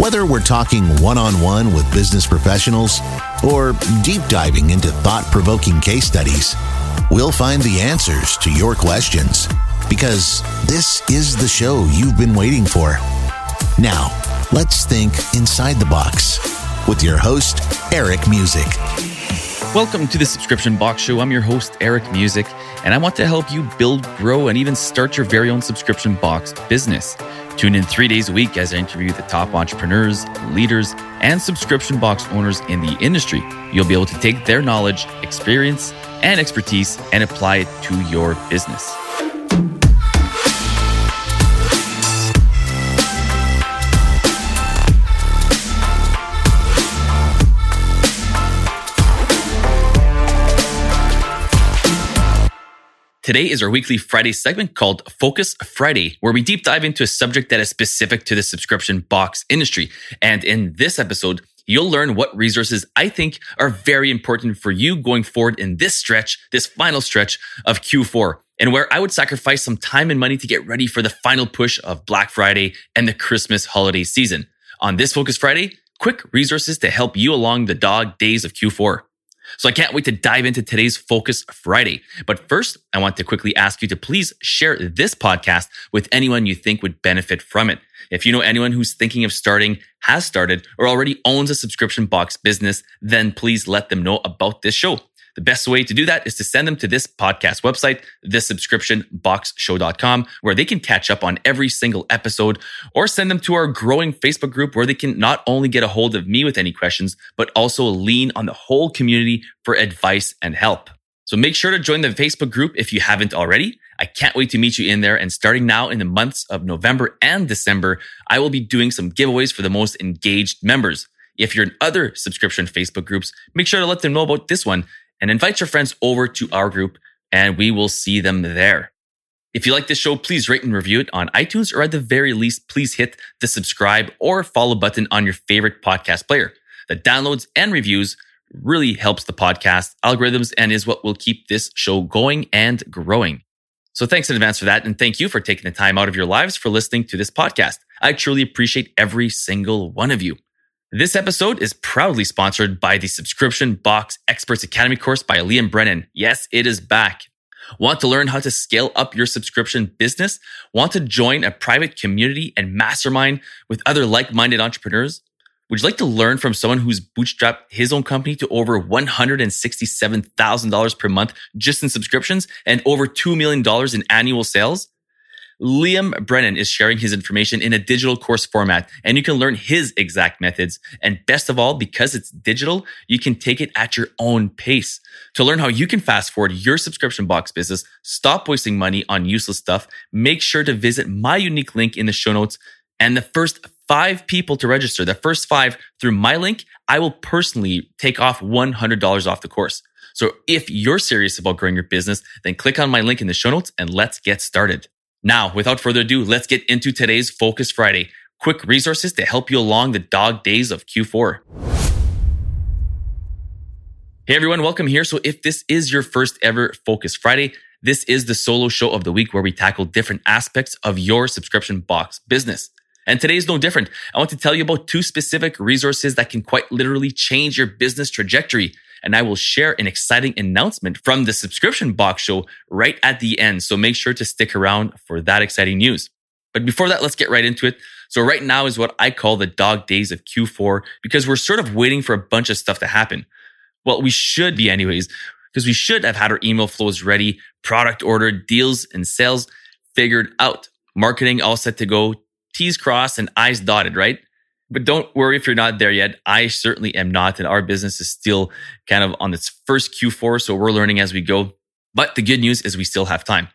Whether we're talking one on one with business professionals or deep diving into thought provoking case studies, we'll find the answers to your questions because this is the show you've been waiting for. Now, let's think inside the box with your host, Eric Music. Welcome to the Subscription Box Show. I'm your host, Eric Music, and I want to help you build, grow, and even start your very own subscription box business. Tune in three days a week as I interview the top entrepreneurs, leaders, and subscription box owners in the industry. You'll be able to take their knowledge, experience, and expertise and apply it to your business. Today is our weekly Friday segment called Focus Friday, where we deep dive into a subject that is specific to the subscription box industry. And in this episode, you'll learn what resources I think are very important for you going forward in this stretch, this final stretch of Q4, and where I would sacrifice some time and money to get ready for the final push of Black Friday and the Christmas holiday season. On this Focus Friday, quick resources to help you along the dog days of Q4. So I can't wait to dive into today's Focus Friday. But first, I want to quickly ask you to please share this podcast with anyone you think would benefit from it. If you know anyone who's thinking of starting, has started, or already owns a subscription box business, then please let them know about this show. The best way to do that is to send them to this podcast website, thesubscriptionboxshow.com, where they can catch up on every single episode, or send them to our growing Facebook group where they can not only get a hold of me with any questions, but also lean on the whole community for advice and help. So make sure to join the Facebook group if you haven't already. I can't wait to meet you in there. And starting now in the months of November and December, I will be doing some giveaways for the most engaged members. If you're in other subscription Facebook groups, make sure to let them know about this one and invite your friends over to our group and we will see them there. If you like this show, please rate and review it on iTunes or at the very least, please hit the subscribe or follow button on your favorite podcast player. The downloads and reviews really helps the podcast algorithms and is what will keep this show going and growing. So thanks in advance for that. And thank you for taking the time out of your lives for listening to this podcast. I truly appreciate every single one of you. This episode is proudly sponsored by the Subscription Box Experts Academy course by Liam Brennan. Yes, it is back. Want to learn how to scale up your subscription business? Want to join a private community and mastermind with other like-minded entrepreneurs? Would you like to learn from someone who's bootstrapped his own company to over $167,000 per month just in subscriptions and over $2 million in annual sales? Liam Brennan is sharing his information in a digital course format and you can learn his exact methods. And best of all, because it's digital, you can take it at your own pace. To learn how you can fast forward your subscription box business, stop wasting money on useless stuff, make sure to visit my unique link in the show notes. And the first five people to register, the first five through my link, I will personally take off $100 off the course. So if you're serious about growing your business, then click on my link in the show notes and let's get started. Now, without further ado, let's get into today's Focus Friday. Quick resources to help you along the dog days of Q4. Hey everyone, welcome here. So if this is your first ever Focus Friday, this is the solo show of the week where we tackle different aspects of your subscription box business. And today is no different. I want to tell you about two specific resources that can quite literally change your business trajectory and I will share an exciting announcement from the subscription box show right at the end. So make sure to stick around for that exciting news. But before that, let's get right into it. So right now is what I call the dog days of Q4 because we're sort of waiting for a bunch of stuff to happen. Well, we should be anyways, because we should have had our email flows ready, product order, deals and sales figured out, marketing all set to go, T's crossed and I's dotted, right? But don't worry if you're not there yet. I certainly am not. And our business is still kind of on its first Q4. So we're learning as we go. But the good news is we still have time.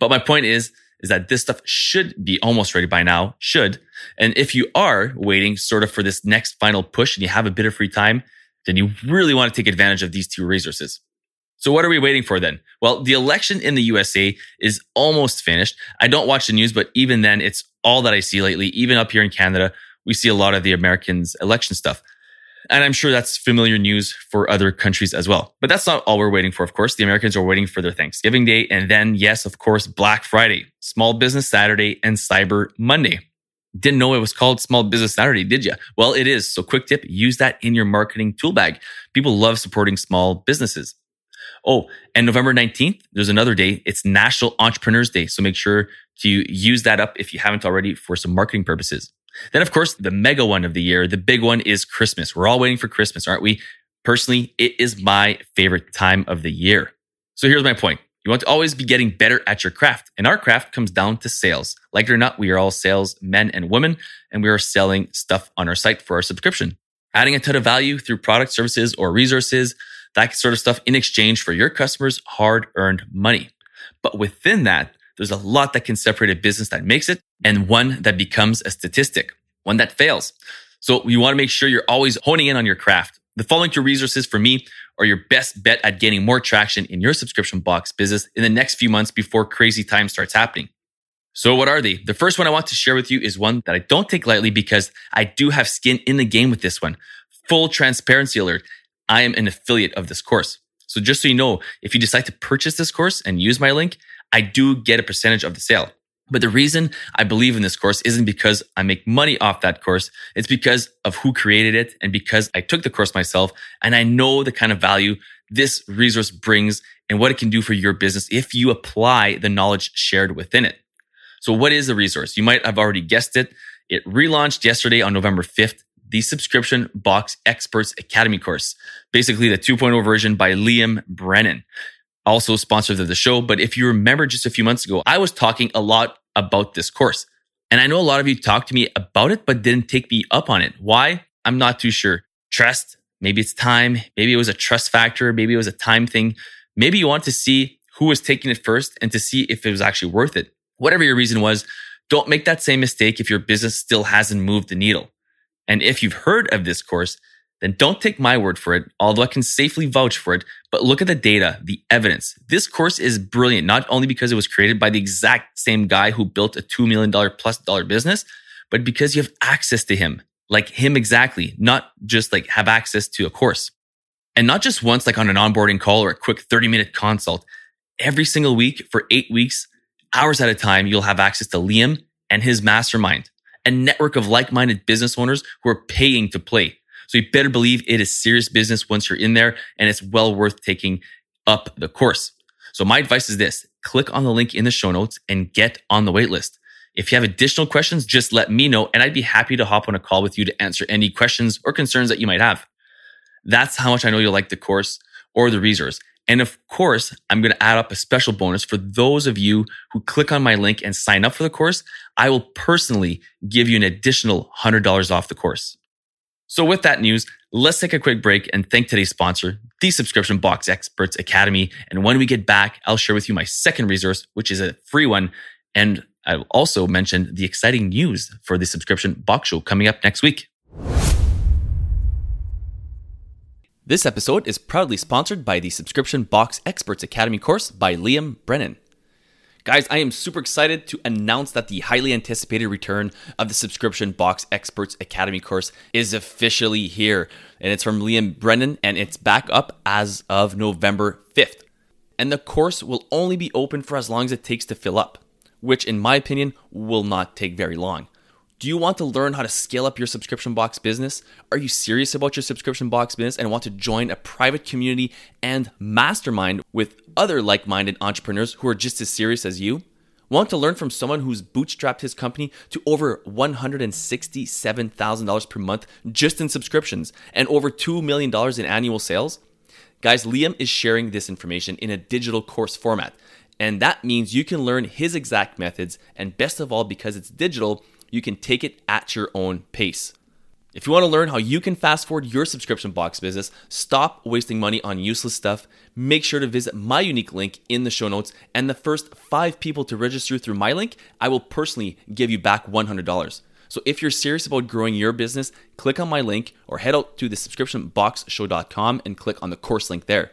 But my point is, is that this stuff should be almost ready by now, should. And if you are waiting sort of for this next final push and you have a bit of free time, then you really want to take advantage of these two resources. So what are we waiting for then? Well, the election in the USA is almost finished. I don't watch the news, but even then, it's all that I see lately. Even up here in Canada, we see a lot of the Americans election stuff. And I'm sure that's familiar news for other countries as well. But that's not all we're waiting for, of course. The Americans are waiting for their Thanksgiving Day. And then, yes, of course, Black Friday, Small Business Saturday, and Cyber Monday. Didn't know it was called Small Business Saturday, did you? Well, it is. So quick tip, use that in your marketing tool bag. People love supporting small businesses. Oh, and November 19th, there's another day. It's National Entrepreneurs Day. So make sure to use that up if you haven't already for some marketing purposes. Then, of course, the mega one of the year, the big one is Christmas. We're all waiting for Christmas, aren't we? Personally, it is my favorite time of the year. So here's my point. You want to always be getting better at your craft. And our craft comes down to sales. Like it or not, we are all sales men and women, and we are selling stuff on our site for our subscription. Adding a ton of value through product, services, or resources, that sort of stuff in exchange for your customers' hard earned money. But within that, there's a lot that can separate a business that makes it and one that becomes a statistic, one that fails. So you want to make sure you're always honing in on your craft. The following two resources for me are your best bet at gaining more traction in your subscription box business in the next few months before crazy time starts happening. So what are they? The first one I want to share with you is one that I don't take lightly because I do have skin in the game with this one. Full transparency alert. I am an affiliate of this course. So just so you know, if you decide to purchase this course and use my link, I do get a percentage of the sale. But the reason I believe in this course isn't because I make money off that course. It's because of who created it and because I took the course myself and I know the kind of value this resource brings and what it can do for your business if you apply the knowledge shared within it. So what is the resource? You might have already guessed it. It relaunched yesterday on November 5th, the subscription box experts academy course, basically the 2.0 version by Liam Brennan also sponsors of the show. But if you remember just a few months ago, I was talking a lot about this course. And I know a lot of you talked to me about it, but didn't take me up on it. Why? I'm not too sure. Trust. Maybe it's time. Maybe it was a trust factor. Maybe it was a time thing. Maybe you want to see who was taking it first and to see if it was actually worth it. Whatever your reason was, don't make that same mistake if your business still hasn't moved the needle. And if you've heard of this course, then don't take my word for it, although I can safely vouch for it, but look at the data, the evidence. This course is brilliant, not only because it was created by the exact same guy who built a $2 million plus dollar business, but because you have access to him, like him exactly, not just like have access to a course. And not just once, like on an onboarding call or a quick 30 minute consult. Every single week for eight weeks, hours at a time, you'll have access to Liam and his mastermind, a network of like minded business owners who are paying to play. So you better believe it is serious business once you're in there and it's well worth taking up the course. So my advice is this, click on the link in the show notes and get on the waitlist. If you have additional questions, just let me know and I'd be happy to hop on a call with you to answer any questions or concerns that you might have. That's how much I know you'll like the course or the resource. And of course, I'm going to add up a special bonus for those of you who click on my link and sign up for the course. I will personally give you an additional $100 off the course. So with that news, let's take a quick break and thank today's sponsor, the Subscription Box Experts Academy. And when we get back, I'll share with you my second resource, which is a free one. And I'll also mention the exciting news for the Subscription Box Show coming up next week. This episode is proudly sponsored by the Subscription Box Experts Academy course by Liam Brennan. Guys, I am super excited to announce that the highly anticipated return of the subscription Box Experts Academy course is officially here. And it's from Liam Brennan and it's back up as of November 5th. And the course will only be open for as long as it takes to fill up, which, in my opinion, will not take very long. Do you want to learn how to scale up your subscription box business? Are you serious about your subscription box business and want to join a private community and mastermind with other like minded entrepreneurs who are just as serious as you? Want to learn from someone who's bootstrapped his company to over $167,000 per month just in subscriptions and over $2 million in annual sales? Guys, Liam is sharing this information in a digital course format. And that means you can learn his exact methods. And best of all, because it's digital, you can take it at your own pace. If you want to learn how you can fast forward your subscription box business, stop wasting money on useless stuff, make sure to visit my unique link in the show notes. And the first five people to register through my link, I will personally give you back $100. So if you're serious about growing your business, click on my link or head out to the subscriptionboxshow.com and click on the course link there.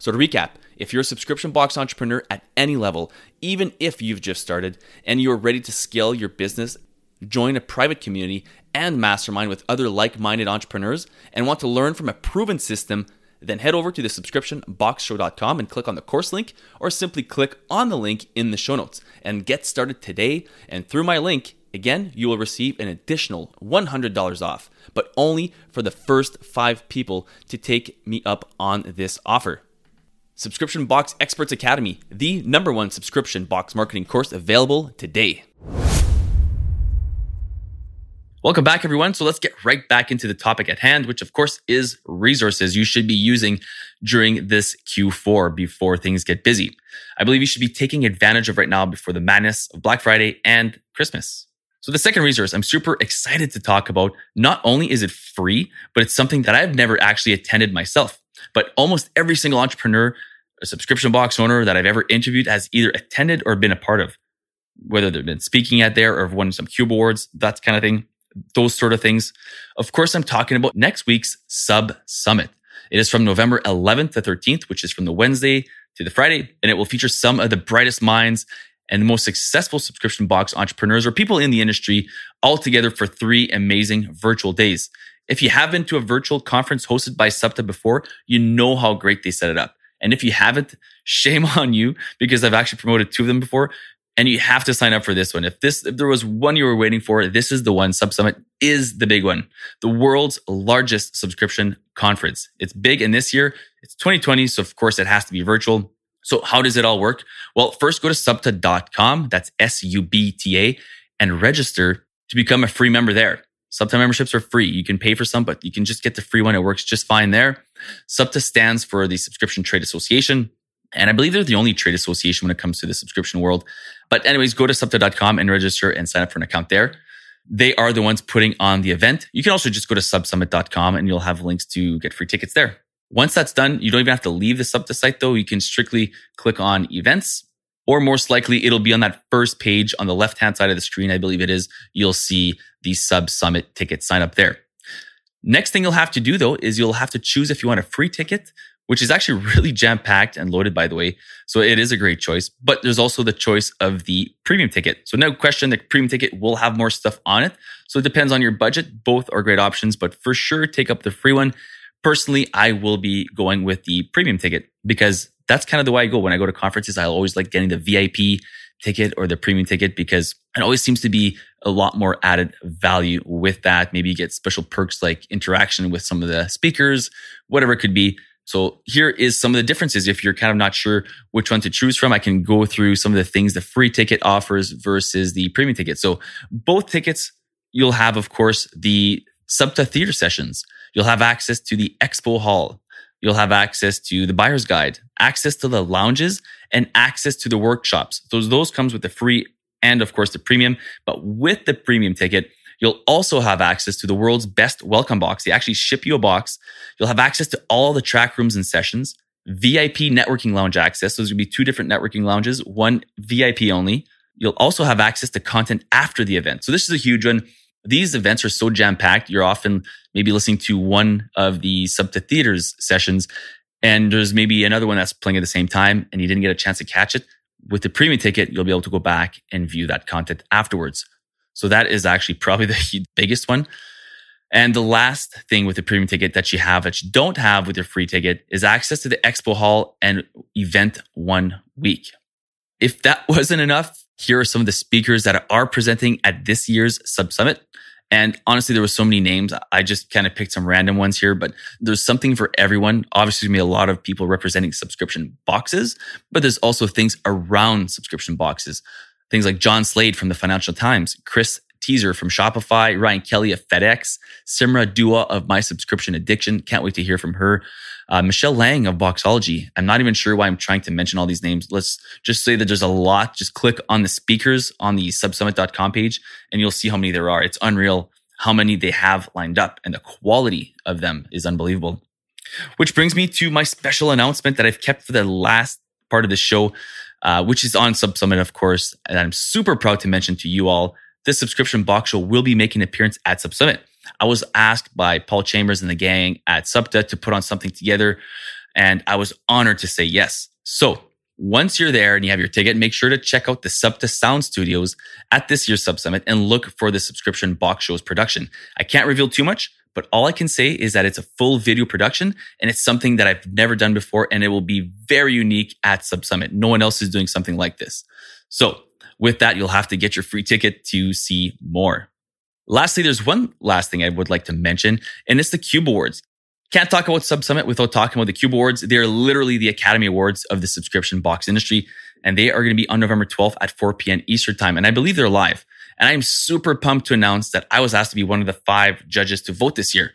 So to recap, if you're a subscription box entrepreneur at any level, even if you've just started and you're ready to scale your business, join a private community and mastermind with other like-minded entrepreneurs and want to learn from a proven system, then head over to the subscription subscriptionboxshow.com and click on the course link or simply click on the link in the show notes and get started today and through my link Again, you will receive an additional $100 off, but only for the first five people to take me up on this offer. Subscription Box Experts Academy, the number one subscription box marketing course available today. Welcome back, everyone. So let's get right back into the topic at hand, which of course is resources you should be using during this Q4 before things get busy. I believe you should be taking advantage of right now before the madness of Black Friday and Christmas. So the second resource I'm super excited to talk about, not only is it free, but it's something that I've never actually attended myself. But almost every single entrepreneur, a subscription box owner that I've ever interviewed has either attended or been a part of, whether they've been speaking at there or won some Cube Awards, that kind of thing, those sort of things. Of course, I'm talking about next week's Sub Summit. It is from November 11th to 13th, which is from the Wednesday to the Friday, and it will feature some of the brightest minds and the most successful subscription box entrepreneurs or people in the industry all together for three amazing virtual days. If you have been to a virtual conference hosted by Subta before, you know how great they set it up. And if you haven't, shame on you because I've actually promoted two of them before and you have to sign up for this one. If this, if there was one you were waiting for, this is the one. Sub Summit is the big one. The world's largest subscription conference. It's big and this year it's 2020. So of course it has to be virtual. So how does it all work? Well, first go to subta.com. That's S-U-B-T-A and register to become a free member there. Subta memberships are free. You can pay for some, but you can just get the free one. It works just fine there. Subta stands for the Subscription Trade Association. And I believe they're the only trade association when it comes to the subscription world. But anyways, go to subta.com and register and sign up for an account there. They are the ones putting on the event. You can also just go to subsummit.com and you'll have links to get free tickets there. Once that's done, you don't even have to leave the Subta site though. You can strictly click on events or most likely it'll be on that first page on the left hand side of the screen. I believe it is. You'll see the sub summit ticket sign up there. Next thing you'll have to do though is you'll have to choose if you want a free ticket, which is actually really jam packed and loaded, by the way. So it is a great choice, but there's also the choice of the premium ticket. So no question, the premium ticket will have more stuff on it. So it depends on your budget. Both are great options, but for sure, take up the free one. Personally, I will be going with the premium ticket because that's kind of the way I go. When I go to conferences, I always like getting the VIP ticket or the premium ticket because it always seems to be a lot more added value with that. Maybe you get special perks like interaction with some of the speakers, whatever it could be. So here is some of the differences. If you're kind of not sure which one to choose from, I can go through some of the things the free ticket offers versus the premium ticket. So both tickets, you'll have, of course, the Subta theater sessions. You'll have access to the expo hall. You'll have access to the buyer's guide, access to the lounges, and access to the workshops. Those, those comes with the free and of course the premium. But with the premium ticket, you'll also have access to the world's best welcome box. They actually ship you a box. You'll have access to all the track rooms and sessions, VIP networking lounge access. So there's gonna be two different networking lounges, one VIP only. You'll also have access to content after the event. So this is a huge one these events are so jam packed. You're often maybe listening to one of the Subta Theaters sessions, and there's maybe another one that's playing at the same time, and you didn't get a chance to catch it. With the premium ticket, you'll be able to go back and view that content afterwards. So that is actually probably the biggest one. And the last thing with the premium ticket that you have that you don't have with your free ticket is access to the expo hall and event one week. If that wasn't enough, here are some of the speakers that are presenting at this year's Sub Summit. And honestly, there were so many names. I just kind of picked some random ones here, but there's something for everyone. Obviously, there's to be a lot of people representing subscription boxes, but there's also things around subscription boxes. Things like John Slade from the Financial Times, Chris Teaser from Shopify, Ryan Kelly of FedEx, Simra Dua of My Subscription Addiction. Can't wait to hear from her. Uh, Michelle Lang of Boxology. I'm not even sure why I'm trying to mention all these names. Let's just say that there's a lot. Just click on the speakers on the subsummit.com page and you'll see how many there are. It's unreal how many they have lined up and the quality of them is unbelievable. Which brings me to my special announcement that I've kept for the last part of the show, uh, which is on Sub Summit, of course. And I'm super proud to mention to you all this subscription box show will be making an appearance at Sub Summit. I was asked by Paul Chambers and the gang at Subta to put on something together, and I was honored to say yes. So once you're there and you have your ticket, make sure to check out the Subta Sound Studios at this year's Sub Summit and look for the subscription box show's production. I can't reveal too much, but all I can say is that it's a full video production and it's something that I've never done before and it will be very unique at Sub Summit. No one else is doing something like this. So with that, you'll have to get your free ticket to see more. Lastly, there's one last thing I would like to mention, and it's the Cube Awards. Can't talk about Sub Summit without talking about the Cube Awards. They're literally the Academy Awards of the subscription box industry, and they are going to be on November 12th at 4 p.m. Eastern Time. And I believe they're live. And I'm super pumped to announce that I was asked to be one of the five judges to vote this year.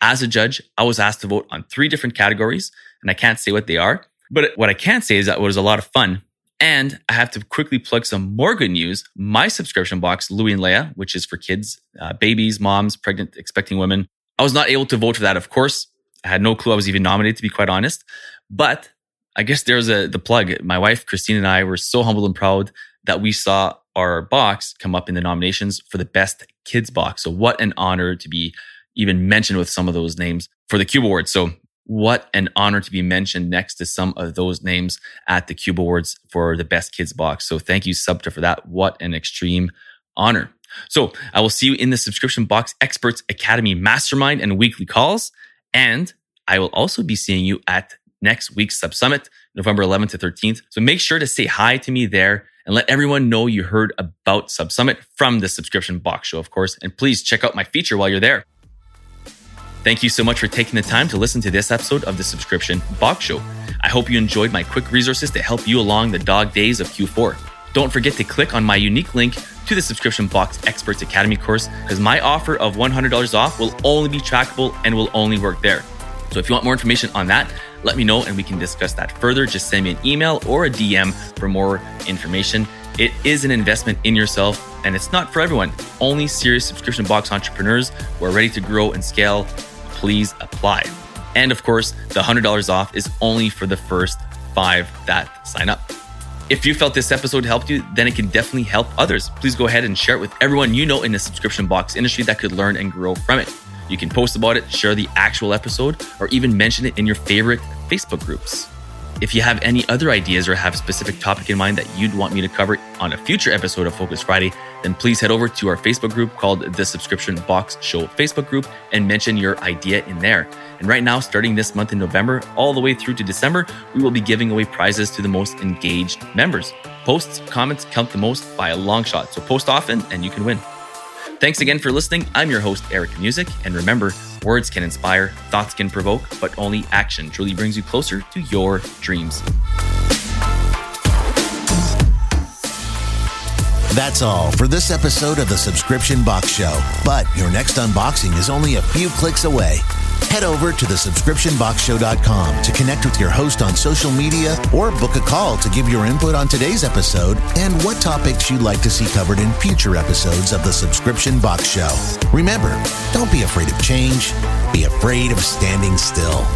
As a judge, I was asked to vote on three different categories, and I can't say what they are. But what I can say is that it was a lot of fun. And I have to quickly plug some more good news. My subscription box, Louie and Leia, which is for kids, uh, babies, moms, pregnant, expecting women. I was not able to vote for that, of course, I had no clue I was even nominated, to be quite honest. But I guess there's a the plug. My wife Christine and I were so humbled and proud that we saw our box come up in the nominations for the best kids box. So what an honor to be even mentioned with some of those names for the Cube Awards. So what an honor to be mentioned next to some of those names at the Cube Awards for the best kids box. So thank you Subta for that. What an extreme honor. So I will see you in the subscription box experts academy mastermind and weekly calls. And I will also be seeing you at next week's Sub Summit, November 11th to 13th. So make sure to say hi to me there and let everyone know you heard about SubSummit from the subscription box show, of course. And please check out my feature while you're there. Thank you so much for taking the time to listen to this episode of the Subscription Box Show. I hope you enjoyed my quick resources to help you along the dog days of Q4. Don't forget to click on my unique link to the Subscription Box Experts Academy course because my offer of $100 off will only be trackable and will only work there. So if you want more information on that, let me know and we can discuss that further. Just send me an email or a DM for more information. It is an investment in yourself and it's not for everyone. Only serious subscription box entrepreneurs who are ready to grow and scale, please apply. And of course, the $100 off is only for the first five that sign up. If you felt this episode helped you, then it can definitely help others. Please go ahead and share it with everyone you know in the subscription box industry that could learn and grow from it. You can post about it, share the actual episode, or even mention it in your favorite Facebook groups. If you have any other ideas or have a specific topic in mind that you'd want me to cover on a future episode of Focus Friday, then please head over to our Facebook group called the Subscription Box Show Facebook group and mention your idea in there. And right now, starting this month in November, all the way through to December, we will be giving away prizes to the most engaged members. Posts, comments count the most by a long shot. So post often and you can win. Thanks again for listening. I'm your host, Eric Music. And remember, words can inspire, thoughts can provoke, but only action truly brings you closer to your dreams. That's all for this episode of the Subscription Box Show. But your next unboxing is only a few clicks away. Head over to thesubscriptionboxshow.com to connect with your host on social media or book a call to give your input on today's episode and what topics you'd like to see covered in future episodes of the Subscription Box Show. Remember, don't be afraid of change, be afraid of standing still.